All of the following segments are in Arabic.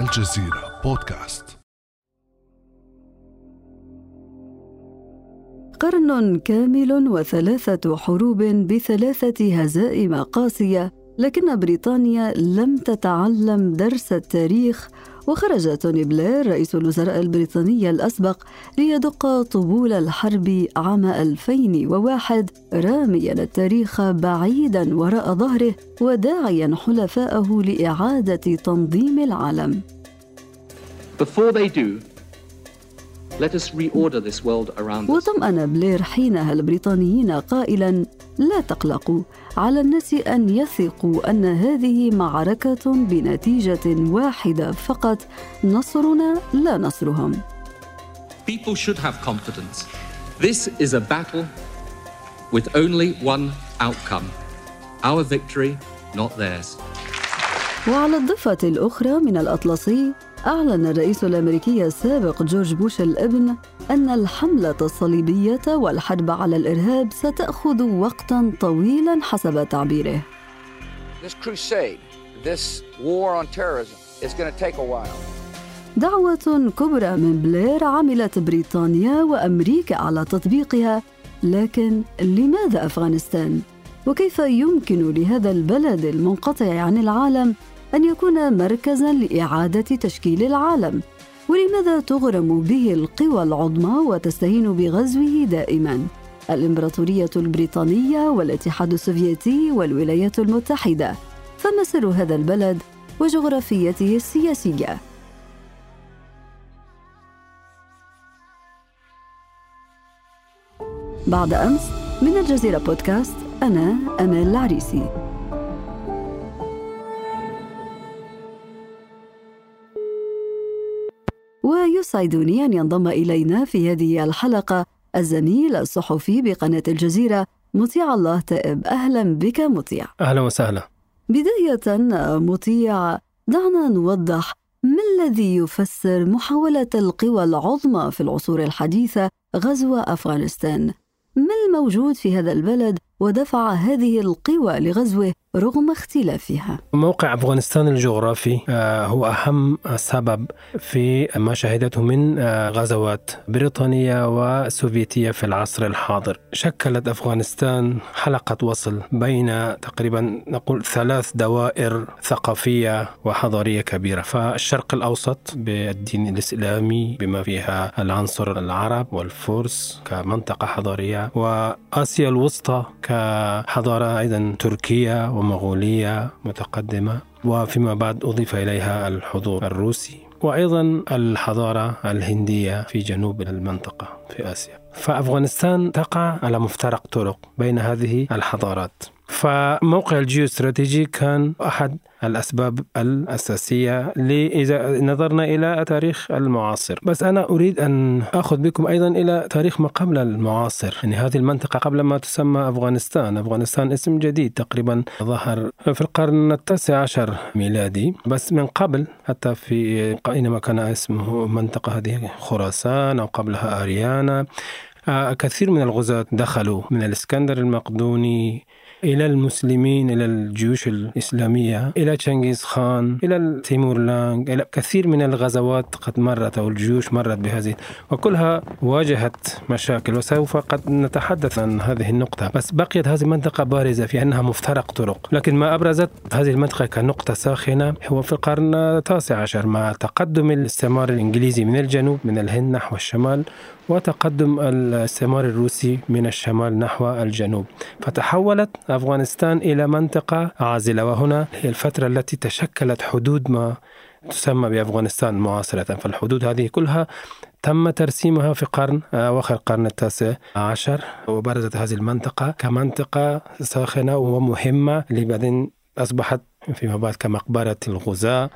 الجزيرة بودكاست قرن كامل وثلاثة حروب بثلاثة هزائم قاسية لكن بريطانيا لم تتعلم درس التاريخ وخرج توني بلير رئيس الوزراء البريطاني الأسبق ليدق طبول الحرب عام 2001 راميا التاريخ بعيدا وراء ظهره وداعيا حلفاءه لإعادة تنظيم العالم. Before they do, let us reorder this world around us. وطمأن بلير حينها البريطانيين قائلا لا تقلقوا على الناس ان يثقوا ان هذه معركه بنتيجه واحدة فقط نصرنا لا نصرهم People should have confidence. This is a battle with only one outcome our victory, not theirs. وعلى الضفه الاخرى من الاطلسي أعلن الرئيس الأمريكي السابق جورج بوش الإبن أن الحملة الصليبية والحرب على الإرهاب ستأخذ وقتا طويلا حسب تعبيره. This crusade, this war on terrorism is going to take a while. دعوة كبرى من بلير عملت بريطانيا وأمريكا على تطبيقها، لكن لماذا أفغانستان؟ وكيف يمكن لهذا البلد المنقطع عن العالم أن يكون مركزا لإعادة تشكيل العالم ولماذا تغرم به القوى العظمى وتستهين بغزوه دائما؟ الإمبراطورية البريطانية والاتحاد السوفيتي والولايات المتحدة فما سر هذا البلد وجغرافيته السياسية؟ بعد أمس من الجزيرة بودكاست أنا أمال العريسي. ويسعدني أن ينضم إلينا في هذه الحلقة الزميل الصحفي بقناة الجزيرة مطيع الله تائب. أهلا بك مطيع. أهلا وسهلا. بداية مطيع دعنا نوضح ما الذي يفسر محاولة القوى العظمى في العصور الحديثة غزو أفغانستان؟ ما الموجود في هذا البلد؟ ودفع هذه القوى لغزوه رغم اختلافها. موقع أفغانستان الجغرافي آه، هو أهم سبب في ما شهدته من آه، غزوات بريطانية وسوفيتية في العصر الحاضر. شكلت أفغانستان حلقة وصل بين تقريبا نقول ثلاث دوائر ثقافية وحضارية كبيرة. فالشرق الأوسط بالدين الإسلامي بما فيها العنصر العرب والفرس كمنطقة حضارية وآسيا الوسطى كحضارة أيضا تركية ومغولية متقدمة وفيما بعد أضيف إليها الحضور الروسي وأيضا الحضارة الهندية في جنوب المنطقة في آسيا. فأفغانستان تقع على مفترق طرق بين هذه الحضارات. فموقع الجيوستراتيجي كان أحد الأسباب الأساسية إذا نظرنا إلى تاريخ المعاصر. بس أنا أريد أن أخذ بكم أيضا إلى تاريخ ما قبل المعاصر. يعني هذه المنطقة قبل ما تسمى أفغانستان. أفغانستان اسم جديد تقريبا ظهر في القرن التاسع عشر ميلادي. بس من قبل حتى في أينما كان اسمه منطقة هذه خراسان أو قبلها أريانا آه، كثير من الغزاة دخلوا من الإسكندر المقدوني إلى المسلمين إلى الجيوش الإسلامية إلى تشنغيز خان إلى تيمور لانغ إلى كثير من الغزوات قد مرت أو الجيوش مرت بهذه. وكلها واجهت مشاكل وسوف قد نتحدث عن هذه النقطة. بس بقيت هذه المنطقة بارزة في أنها مفترق طرق. لكن ما أبرزت هذه المنطقة كنقطة ساخنة هو في القرن التاسع عشر مع تقدم الاستعمار الإنجليزي من الجنوب من الهند نحو الشمال وتقدم الاستعمار الروسي من الشمال نحو الجنوب. فتحولت أفغانستان إلى منطقة عازلة وهنا هي الفترة التي تشكلت حدود ما تسمى بأفغانستان معاصرة. فالحدود هذه كلها تم ترسيمها في قرن أواخر القرن التاسع عشر وبرزت هذه المنطقة كمنطقة ساخنة ومهمة اللي بعدين أصبحت فيما بعد كمقبرة الغزاة.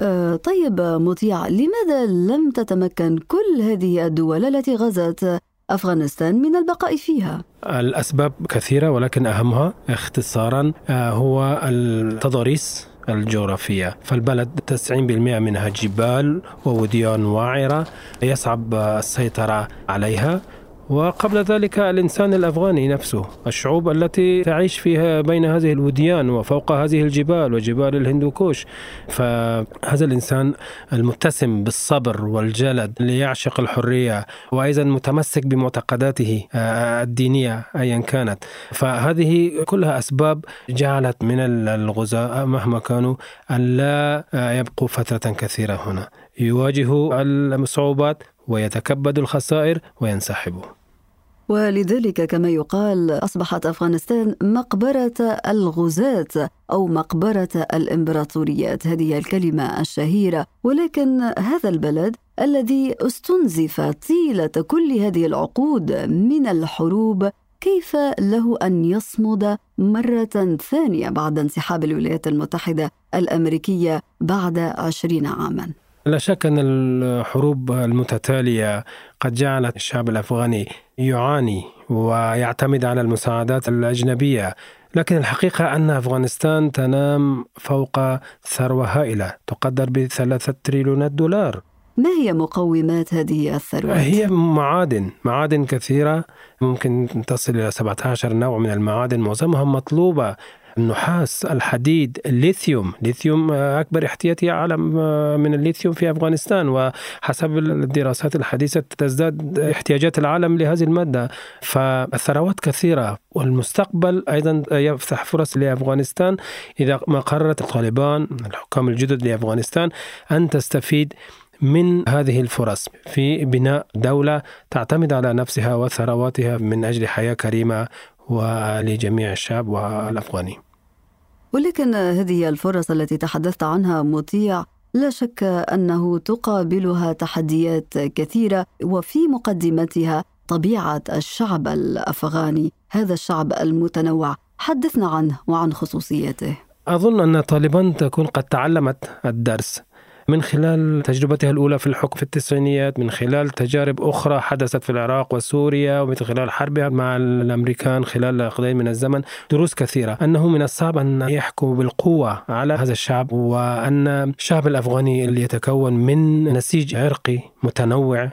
أه طيب مطيع لماذا لم تتمكن كل هذه الدول التي غزت؟ أفغانستان من البقاء فيها؟ الأسباب كثيرة ولكن أهمها اختصارا آه، هو التضاريس الجغرافية فالبلد 90% منها جبال ووديان وعرة يصعب السيطرة عليها وقبل ذلك الإنسان الأفغاني نفسه الشعوب التي تعيش فيها بين هذه الوديان وفوق هذه الجبال وجبال الهندوكوش فهذا الإنسان المتسم بالصبر والجلد ليعشق الحرية وأيضا متمسك بمعتقداته آه، الدينية أيا كانت. فهذه كلها أسباب جعلت من الغزاة مهما كانوا أن لا يبقوا فترة كثيرة هنا. يواجهوا الصعوبات ويتكبد الخسائر وينسحبوا ولذلك كما يقال أصبحت أفغانستان مقبرة الغزاة أو مقبرة الإمبراطوريات. هذه الكلمة الشهيرة. ولكن هذا البلد الذي استنزف طيلة كل هذه العقود من الحروب كيف له أن يصمد مرة ثانية بعد انسحاب الولايات المتحدة الأمريكية بعد عشرين عاما؟ لا شك أن الحروب المتتالية قد جعلت الشعب الأفغاني يعاني ويعتمد على المساعدات الأجنبية لكن الحقيقة أن أفغانستان تنام فوق ثروة هائلة تقدر بثلاثة تريليونات دولار ما هي مقومات هذه الثروات؟ هي معادن معادن كثيرة ممكن تصل إلى 17 نوع من المعادن معظمها مطلوبة النحاس الحديد الليثيوم. ليثيوم أكبر احتياطي عالم من الليثيوم في أفغانستان وحسب الدراسات الحديثة تزداد احتياجات العالم لهذه المادة. فالثروات كثيرة والمستقبل أيضا يفتح فرص لأفغانستان. إذا ما قررت الطالبان الحكام الجدد لأفغانستان أن تستفيد من هذه الفرص في بناء دولة تعتمد على نفسها وثرواتها من أجل حياة كريمة ولجميع الشعب والأفغاني ولكن هذه الفرص التي تحدثت عنها مطيع لا شك أنه تقابلها تحديات كثيرة وفي مقدمتها طبيعة الشعب الأفغاني هذا الشعب المتنوع. حدثنا عنه وعن خصوصياته أظن أن طالبان تكون قد تعلمت الدرس. من خلال تجربتها الأولى في الحكم في التسعينيات من خلال تجارب أخرى حدثت في العراق وسوريا ومن خلال حربها مع الأمريكان خلال قليل من الزمن دروس كثيرة. أنه من الصعب أن يحكموا بالقوة على هذا الشعب وأن الشعب الأفغاني اللي يتكون من نسيج عرقي متنوع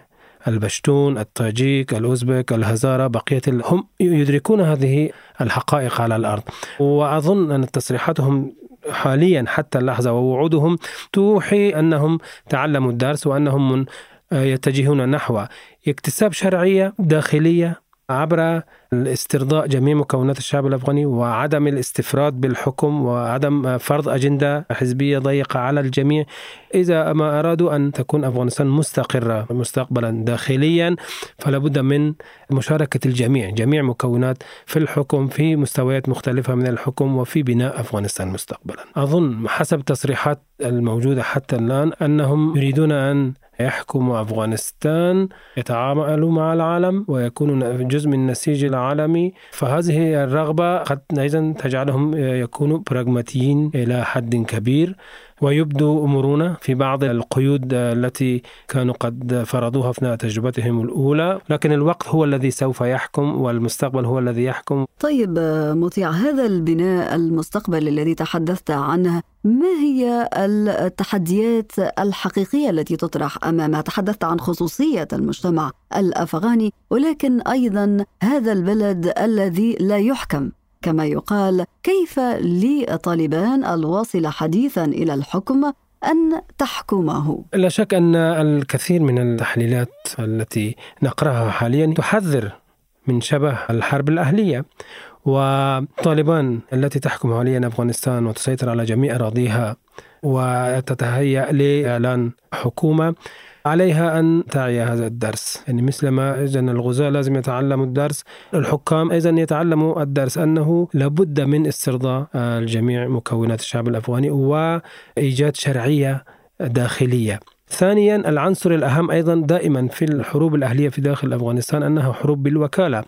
البشتون التاجيك الأوزبك الهزارة بقية هم يدركون هذه الحقائق على الأرض. وأظن أن تصريحاتهم حاليا حتى اللحظة ووعودهم توحي أنهم تعلموا الدرس وأنهم يتجهون نحو اكتساب شرعية داخلية عبر الاسترضاء جميع مكونات الشعب الأفغاني وعدم الاستفراد بالحكم وعدم فرض أجندة حزبية ضيقة على الجميع. إذا ما أرادوا أن تكون أفغانستان مستقرة مستقبلا داخليا فلا بد من مشاركة الجميع جميع مكونات في الحكم في مستويات مختلفة من الحكم وفي بناء أفغانستان مستقبلا. أظن حسب التصريحات الموجودة حتى الآن أنهم يريدون أن يحكموا أفغانستان يتعاملوا مع العالم ويكونوا جزء من النسيج العالمي فهذه الرغبة قد أيضا تجعلهم يكونوا براغماتيين إلى حد كبير. ويبدو مرونة في بعض القيود التي كانوا قد فرضوها أثناء تجربتهم الأولى لكن الوقت هو الذي سوف يحكم والمستقبل هو الذي يحكم طيب مطيع هذا البناء المستقبل الذي تحدثت عنه ما هي التحديات الحقيقية التي تطرح امامها؟ تحدثت عن خصوصية المجتمع الأفغاني ولكن أيضا هذا البلد الذي لا يحكم كما يقال كيف لطالبان الواصله حديثا إلى الحكم أن تحكمه؟ لا شك أن الكثير من التحليلات التي نقرأها حاليا تحذر من شبه الحرب الأهلية وطالبان التي تحكم حاليا أفغانستان وتسيطر على جميع أراضيها وتتهيأ لإعلان حكومة عليها أن تعي هذا الدرس. يعني مثلما إذا الغزاة لازم يتعلموا الدرس. الحكام أيضا يتعلموا الدرس أنه لابد من استرضاء الجميع مكونات الشعب الأفغاني وإيجاد شرعية داخلية. ثانيا العنصر الأهم أيضا دائما في الحروب الأهلية في داخل أفغانستان أنها حروب بالوكالة.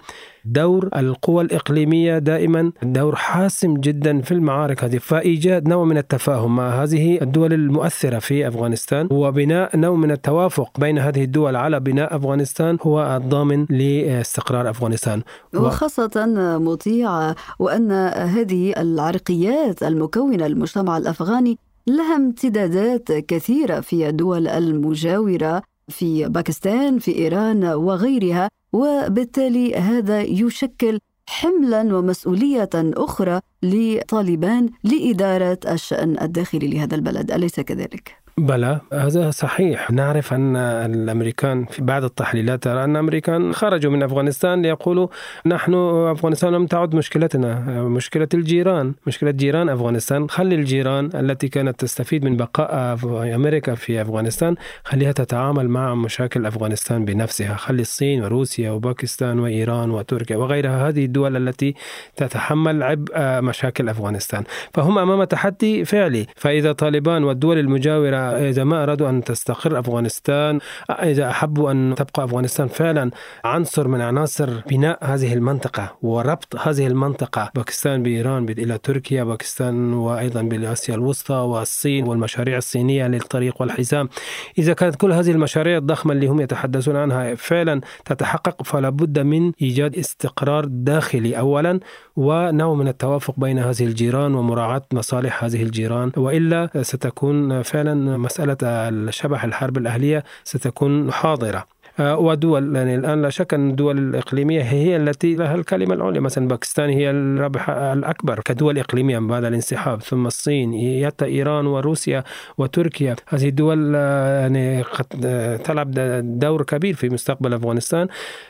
دور القوى الإقليمية دائما دور حاسم جدا في المعارك هذه. فإيجاد نوع من التفاهم مع هذه الدول المؤثرة في أفغانستان. وبناء نوع من التوافق بين هذه الدول على بناء أفغانستان هو الضامن لاستقرار أفغانستان. وخاصة مطيع وأن هذه العرقيات المكونة المجتمع الأفغاني لها امتدادات كثيرة في الدول المجاورة في باكستان في إيران وغيرها وبالتالي هذا يشكل حملا ومسؤولية أخرى لطالبان لإدارة الشأن الداخلي لهذا البلد. أليس كذلك؟ بلى هذا صحيح. نعرف أن الأمريكان في بعض التحليلات ترى أن الأمريكان خرجوا من أفغانستان ليقولوا نحن أفغانستان لم تعد مشكلتنا مشكلة الجيران. مشكلة جيران أفغانستان خلي الجيران التي كانت تستفيد من بقاء أمريكا في أفغانستان خليها تتعامل مع مشاكل أفغانستان بنفسها. خلي الصين وروسيا وباكستان وإيران وتركيا وغيرها هذه الدول التي تتحمل عبء مشاكل أفغانستان. فهم أمام تحدي فعلي. فإذا طالبان والدول المجاورة إذا ما أرادوا أن تستقر أفغانستان إذا أحبوا أن تبقى أفغانستان فعلا عنصر من عناصر بناء هذه المنطقة وربط هذه المنطقة باكستان بإيران إلى تركيا باكستان وأيضا بآسيا الوسطى والصين والمشاريع الصينية للطريق والحزام. إذا كانت كل هذه المشاريع الضخمة اللي هم يتحدثون عنها فعلا تتحقق فلا بد من إيجاد استقرار داخلي أولا ونوع من التوافق بين هذه الجيران ومراعاة مصالح هذه الجيران وإلا ستكون فعلا مسألة الشبح الحرب الأهلية ستكون حاضرة. ودول يعني الآن لا شك أن الدول الإقليمية هي التي لها الكلمة العليا. مثلا باكستان هي الرابح الأكبر كدول اقليميه بعد الانسحاب ثم الصين حتى إيران وروسيا وتركيا. هذه الدول آه، يعني قد آه، تلعب دور كبير في مستقبل أفغانستان.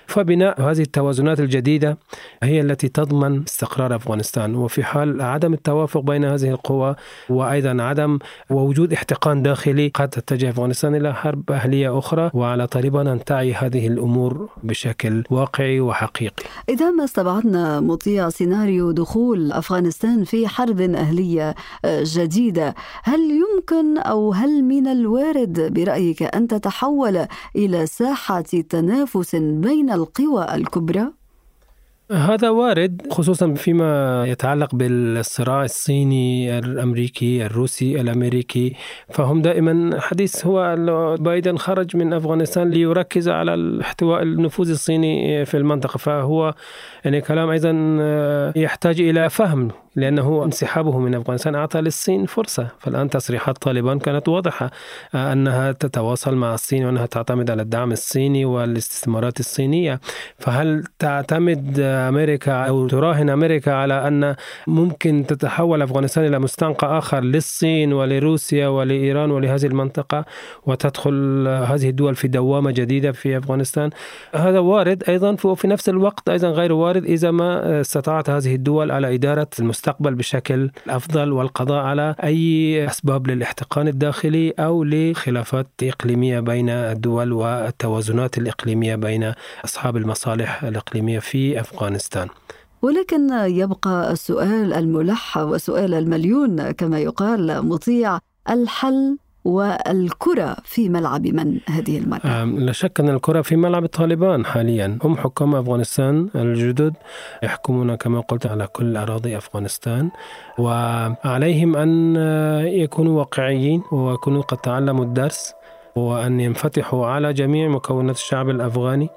فبناء هذه التوازنات الجديدة هي التي تضمن استقرار أفغانستان. وفي حال عدم التوافق بين هذه القوى وأيضا عدم ووجود احتقان داخلي قد تتجه أفغانستان إلى حرب أهلية أخرى وعلى طالبان أن تعي هذه الأمور بشكل واقعي وحقيقي. إذا ما استبعدنا مطيع سيناريو دخول أفغانستان في حرب أهلية آه، جديدة، هل يمكن أو هل من الوارد برأيك أن تتحول إلى ساحة تنافس بين القوى الكبرى؟ هذا وارد خصوصا فيما يتعلق بالصراع الصيني الأمريكي الروسي الأمريكي. فهم دائما حديث هو بايدن خرج من أفغانستان ليركز على احتواء النفوذ الصيني في المنطقة. فهو يعني كلام أيضا يحتاج إلى فهم لأنه انسحابه من أفغانستان أعطى للصين فرصة. فالآن تصريحات طالبان كانت واضحة آه، أنها تتواصل مع الصين وأنها تعتمد على الدعم الصيني والاستثمارات الصينية. فهل تعتمد أمريكا أو تراهن أمريكا على أن ممكن تتحول أفغانستان إلى مستنقع آخر للصين ولروسيا ولإيران ولهذه المنطقة وتدخل هذه الدول في دوامة جديدة في أفغانستان؟ هذا وارد أيضا وفي نفس الوقت أيضا غير وارد إذا ما استطاعت هذه الدول على إدارة المستقبل المستقبل بشكل أفضل والقضاء على أي أسباب للاحتقان الداخلي أو لخلافات إقليمية بين الدول والتوازنات الإقليمية بين أصحاب المصالح الإقليمية في أفغانستان. ولكن يبقى السؤال الملح وسؤال المليون كما يقال مطيع الحل والكرة في ملعب من هذه المرة؟ لا شك أن الكرة في ملعب الطالبان حاليا. هم حكام أفغانستان الجدد يحكمون كما قلت على كل أراضي أفغانستان. وعليهم أن يكونوا واقعيين ويكونوا قد تعلموا الدرس. وأن ينفتحوا على جميع مكونات الشعب الأفغاني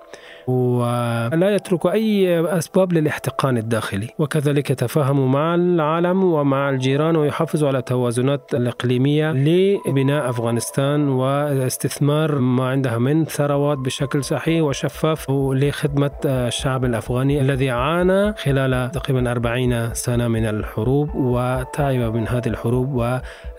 ولا يتركوا أي أسباب للاحتقان الداخلي. وكذلك يتفاهموا مع العالم ومع الجيران ويحافظوا على التوازنات الإقليمية لبناء أفغانستان واستثمار ما عندها من ثروات بشكل صحيح وشفاف لخدمة الشعب الأفغاني الذي عانى خلال تقريبا 40 سنة من الحروب وتعب من هذه الحروب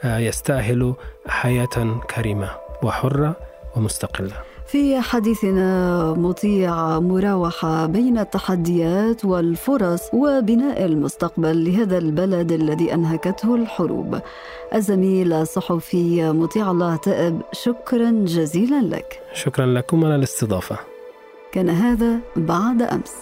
ويستأهل حياة كريمة. وحرة ومستقلة. في حديثنا مطيع مراوحة بين التحديات والفرص وبناء المستقبل لهذا البلد الذي أنهكته الحروب. الزميل الصحفي مطيع الله تائب شكرا جزيلا لك. شكرا لكم على الاستضافة. كان هذا بعد أمس.